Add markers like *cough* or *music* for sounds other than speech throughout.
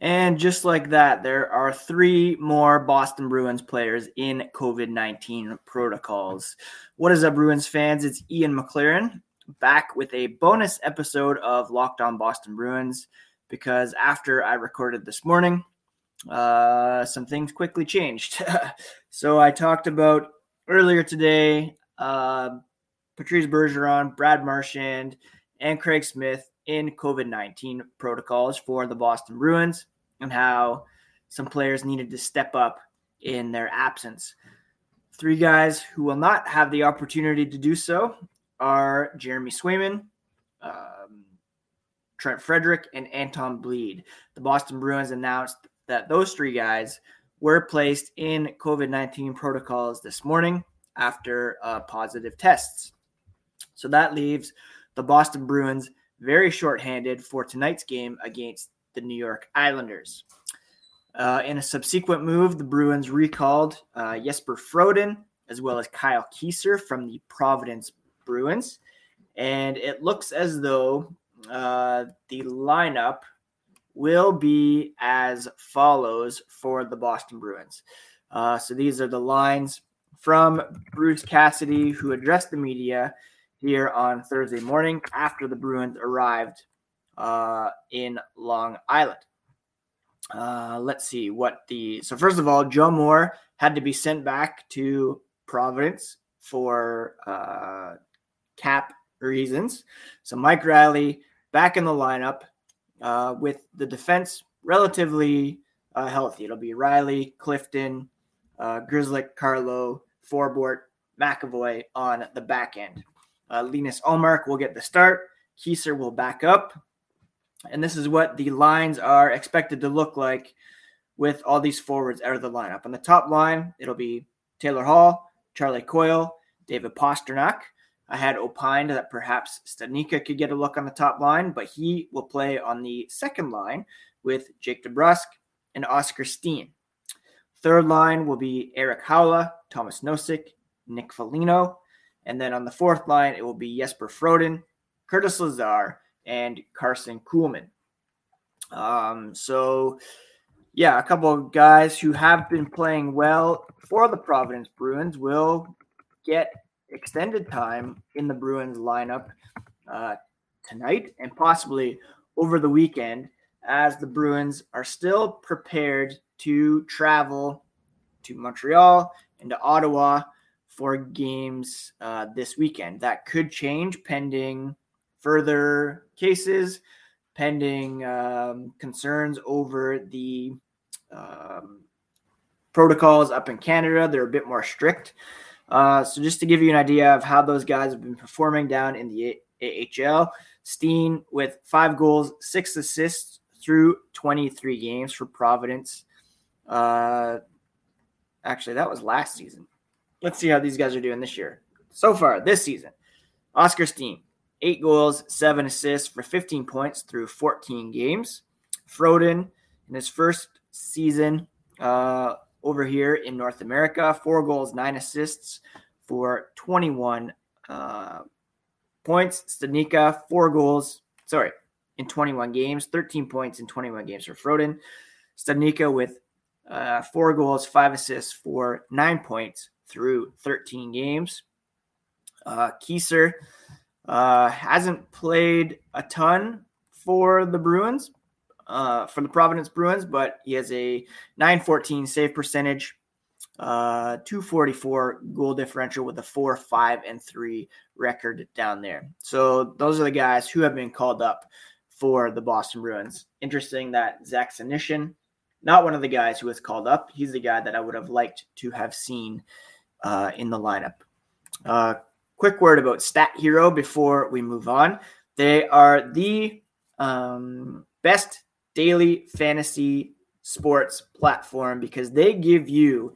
And just like that, there are three more Boston Bruins players in COVID 19 protocols. What is up, Bruins fans? It's Ian McLaren back with a bonus episode of Locked On Boston Bruins because after I recorded this morning, uh, some things quickly changed. *laughs* so I talked about earlier today uh, Patrice Bergeron, Brad Marchand, and Craig Smith in COVID 19 protocols for the Boston Bruins and how some players needed to step up in their absence. Three guys who will not have the opportunity to do so are Jeremy Swayman, um, Trent Frederic, and Anton Blidh. The Boston Bruins announced that those three guys were placed in COVID 19 protocols this morning after uh, positive tests. So that leaves the Boston Bruins very shorthanded for tonight's game against the New York Islanders. Uh, in a subsequent move, the Bruins recalled uh, Jesper Froden as well as Kyle Keyser from the Providence Bruins. And it looks as though uh, the lineup will be as follows for the Boston Bruins. Uh, so these are the lines from Bruce Cassidy, who addressed the media here on Thursday morning after the Bruins arrived uh, in Long Island. Uh, let's see what the so first of all, John Moore had to be sent back to Providence for uh, cap reasons. So Mike Reilly back in the lineup uh, with the defense relatively uh, healthy. It'll be Reilly, Clifton, uh, Grzelcyk, Carlo, Forbort, McAvoy on the back end. Uh, Linus Ullmark will get the start. Keyser will back up. And this is what the lines are expected to look like with all these forwards out of the lineup. On the top line, it'll be Taylor Hall, Charlie Coyle, David Pastrnak. I had opined that perhaps Studnicka could get a look on the top line, but he will play on the second line with Jake DeBrusk and Oskar Steen. Third line will be Erik Haula, Tomas Nosek, Nick Foligno. And then on the fourth line, it will be Jesper Froden, Curtis Lazar, and Karson Kuhlman. Um, so, yeah, a couple of guys who have been playing well for the Providence Bruins will get extended time in the Bruins lineup uh, tonight and possibly over the weekend as the Bruins are still prepared to travel to Montreal and to Ottawa for games uh, this weekend. That could change pending further cases, pending um, concerns over the um, protocols up in Canada. They're a bit more strict. Uh, so, just to give you an idea of how those guys have been performing down in the AHL, Steen with five goals, six assists through 23 games for Providence. Uh, actually, that was last season. Let's see how these guys are doing this year. So far, this season, Oskar Steen, eight goals, seven assists for 15 points through 14 games. Froden, in his first season uh, over here in North America, four goals, nine assists for 21 uh, points. Studnicka, four goals, sorry, in 21 games, 13 points in 21 games for Froden. Studnicka with uh, four goals, five assists for nine points through 13 games. Uh, Keyser uh, hasn't played a ton for the Bruins, uh, for the Providence Bruins, but he has a 914 save percentage, uh, 244 goal differential with a 4 5 and 3 record down there. So those are the guys who have been called up for the Boston Bruins. Interesting that Zach Senyshyn, not one of the guys who was called up. He's the guy that I would have liked to have seen uh, in the lineup. Uh, quick word about Stat Hero before we move on. They are the um, best daily fantasy sports platform because they give you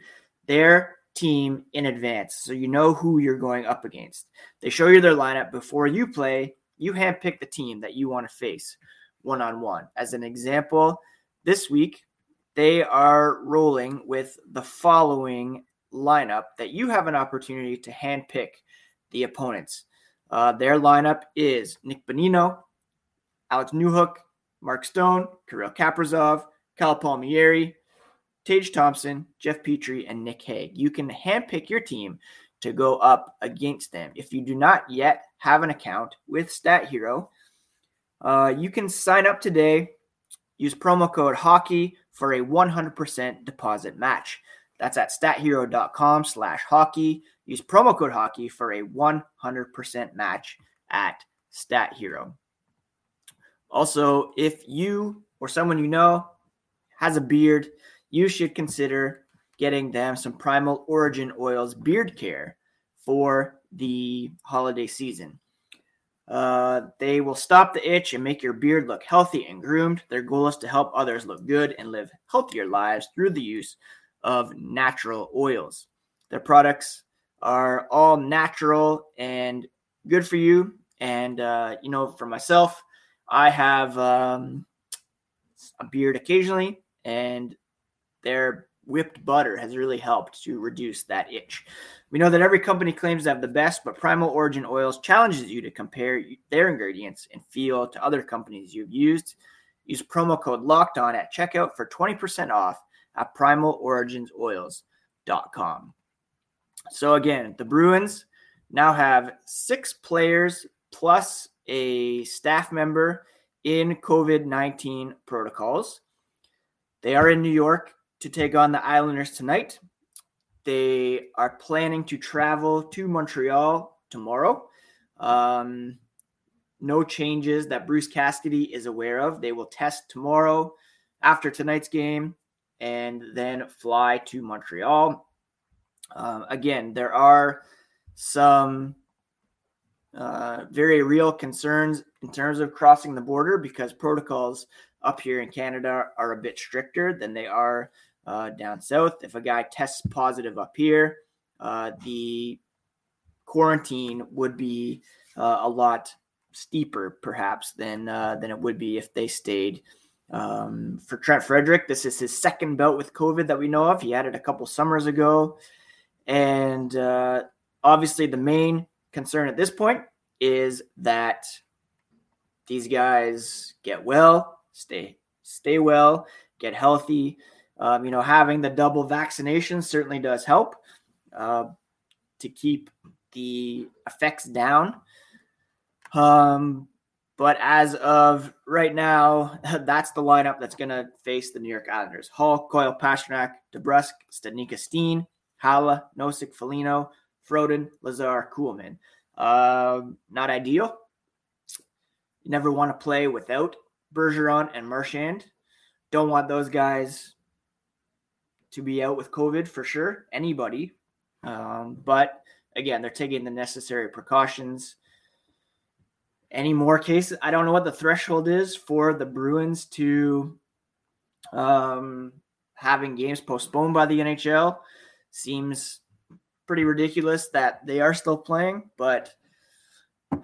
their team in advance so you know who you're going up against. They show you their lineup before you play. You handpick the team that you want to face one on one. As an example, this week they are rolling with the following lineup that you have an opportunity to handpick the opponents. Uh, their lineup is Nick Bonino, Alex Newhook, Mark Stone, Kirill Kaprizov, Cal Palmieri, Tage Thompson, Jeff Petry, and Nick Hague. You can handpick your team to go up against them. If you do not yet have an account with Stat Hero, uh, you can sign up today. Use promo code hockey for a 100% deposit match. That's at stathero.com slash hockey. Use promo code hockey for a 100% match at Stat Hero. Also, if you or someone you know has a beard, you should consider getting them some Primal Origin Oils beard care for the holiday season. Uh, they will stop the itch and make your beard look healthy and groomed. Their goal is to help others look good and live healthier lives through the use of natural oils. Their products are all natural and good for you. And, uh, you know, for myself, I have um, a beard occasionally, and their whipped butter has really helped to reduce that itch. We know that every company claims to have the best, but Primal Origin Oils challenges you to compare their ingredients and feel to other companies you've used. Use promo code locked on at checkout for 20% off at primaloriginsoils.com. So, again, the Bruins now have six players plus a staff member in COVID 19 protocols. They are in New York to take on the Islanders tonight. They are planning to travel to Montreal tomorrow. Um, no changes that Bruce Cassidy is aware of. They will test tomorrow after tonight's game and then fly to Montreal. Um, again, there are some uh, very real concerns in terms of crossing the border because protocols up here in Canada are a bit stricter than they are uh, down south. If a guy tests positive up here, uh, the quarantine would be uh, a lot steeper, perhaps, than uh, than it would be if they stayed. Um, for Trent Frederic, this is his second bout with COVID that we know of. He had it a couple summers ago, and uh, obviously the main concern at this point is that these guys get well, stay stay well, get healthy. Um, you know, having the double vaccination certainly does help uh, to keep the effects down. Um, but as of right now, *laughs* that's the lineup that's going to face the New York Islanders: Hall, Coyle, Pastrnak, DeBrusk, Studnicka, Steen, Haula, Nosek, Foligno, Froden, Lazar, Kuhlman. Um, not ideal. You never want to play without Bergeron and Marchand. Don't want those guys to be out with COVID for sure. Anybody. Um, but again, they're taking the necessary precautions. Any more cases? I don't know what the threshold is for the Bruins to um, having games postponed by the NHL. Seems pretty ridiculous that they are still playing, but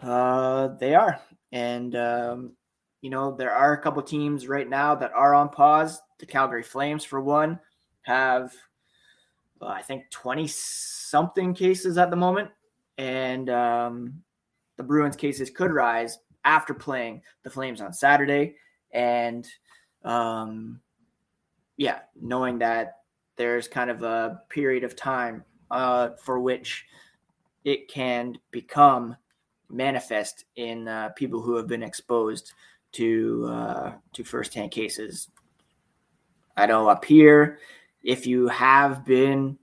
uh, they are. And, um, you know, there are a couple teams right now that are on pause. The Calgary Flames, for one, have, uh, I think, 20 something cases at the moment. And um, the Bruins cases could rise after playing the Flames on Saturday. And, um, yeah, knowing that there's kind of a period of time uh, for which it can become manifest in uh, people who have been exposed to uh, to firsthand cases. I know up here, if you have been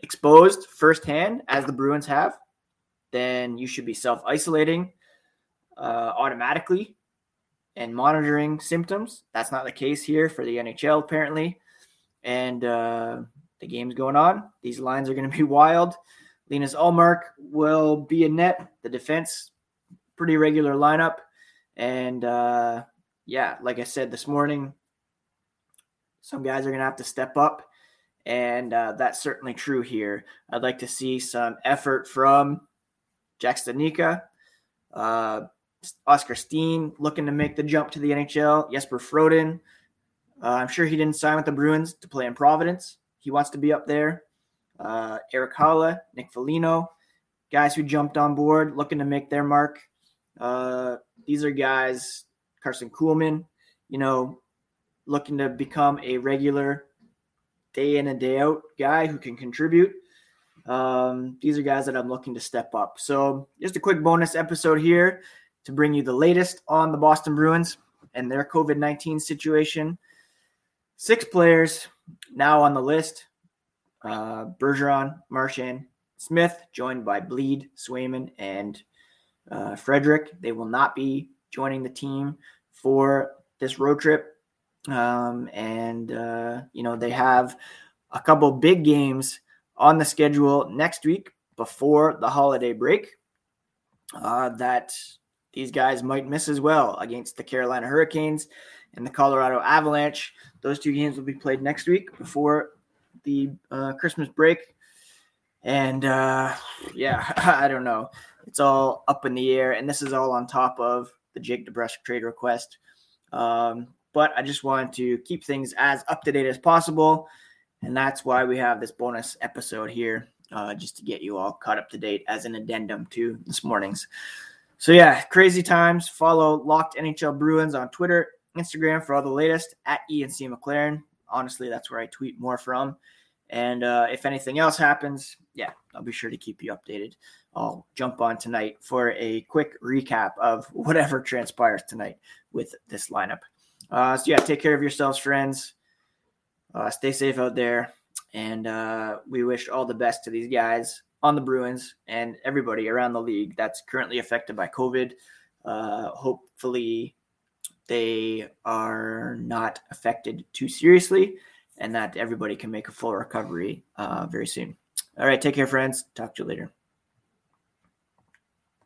exposed firsthand, as the Bruins have, then you should be self isolating uh, automatically and monitoring symptoms. That's not the case here for the NHL, apparently. And uh, the game's going on. These lines are going to be *laughs* wild. Linus Ullmark will be in net. The defense, pretty regular lineup. And uh, yeah, like I said this morning, some guys are going to have to step up. And uh, that's certainly true here. I'd like to see some effort from Jack Studnicka, uh, Oskar Steen looking to make the jump to the NHL, Jesper Froden. Uh, I'm sure he didn't sign with the Bruins to play in Providence. He wants to be up there. Uh, Erik Haula, Nick Foligno, guys who jumped on board looking to make their mark. Uh, these are guys, Karson Kuhlman, you know, looking to become a regular day in and day out guy who can contribute. Um, these are guys that I'm looking to step up. So, just a quick bonus episode here to bring you the latest on the Boston Bruins and their COVID 19 situation. Six players now on the list uh, Bergeron, Marchand, Smith, joined by Blidh, Swayman, and uh, Frederic. They will not be joining the team for this road trip. Um, and, uh, you know, they have a couple big games on the schedule next week before the holiday break uh, that these guys might miss as well against the Carolina Hurricanes and the Colorado Avalanche. Those two games will be played next week before the uh, Christmas break. And uh, yeah, *laughs* I don't know. It's all up in the air. And this is all on top of the Jake DeBrusk trade request. Um, but I just wanted to keep things as up to date as possible. And that's why we have this bonus episode here, uh, just to get you all caught up to date as an addendum to this morning's. So, yeah, crazy times. Follow Locked NHL Bruins on Twitter, Instagram for all the latest at ENC McLaren. Honestly, that's where I tweet more from. And uh, if anything else happens, yeah, I'll be sure to keep you updated. I'll jump on tonight for a quick recap of whatever *laughs* transpires tonight with this lineup. Uh, so, yeah, take care of yourselves, friends. Uh, stay safe out there. And uh, we wish all the best to these guys on the Bruins and everybody around the league that's currently affected by COVID. Uh, hopefully, they are not affected too seriously and that everybody can make a full recovery uh, very soon. All right, take care, friends. Talk to you later.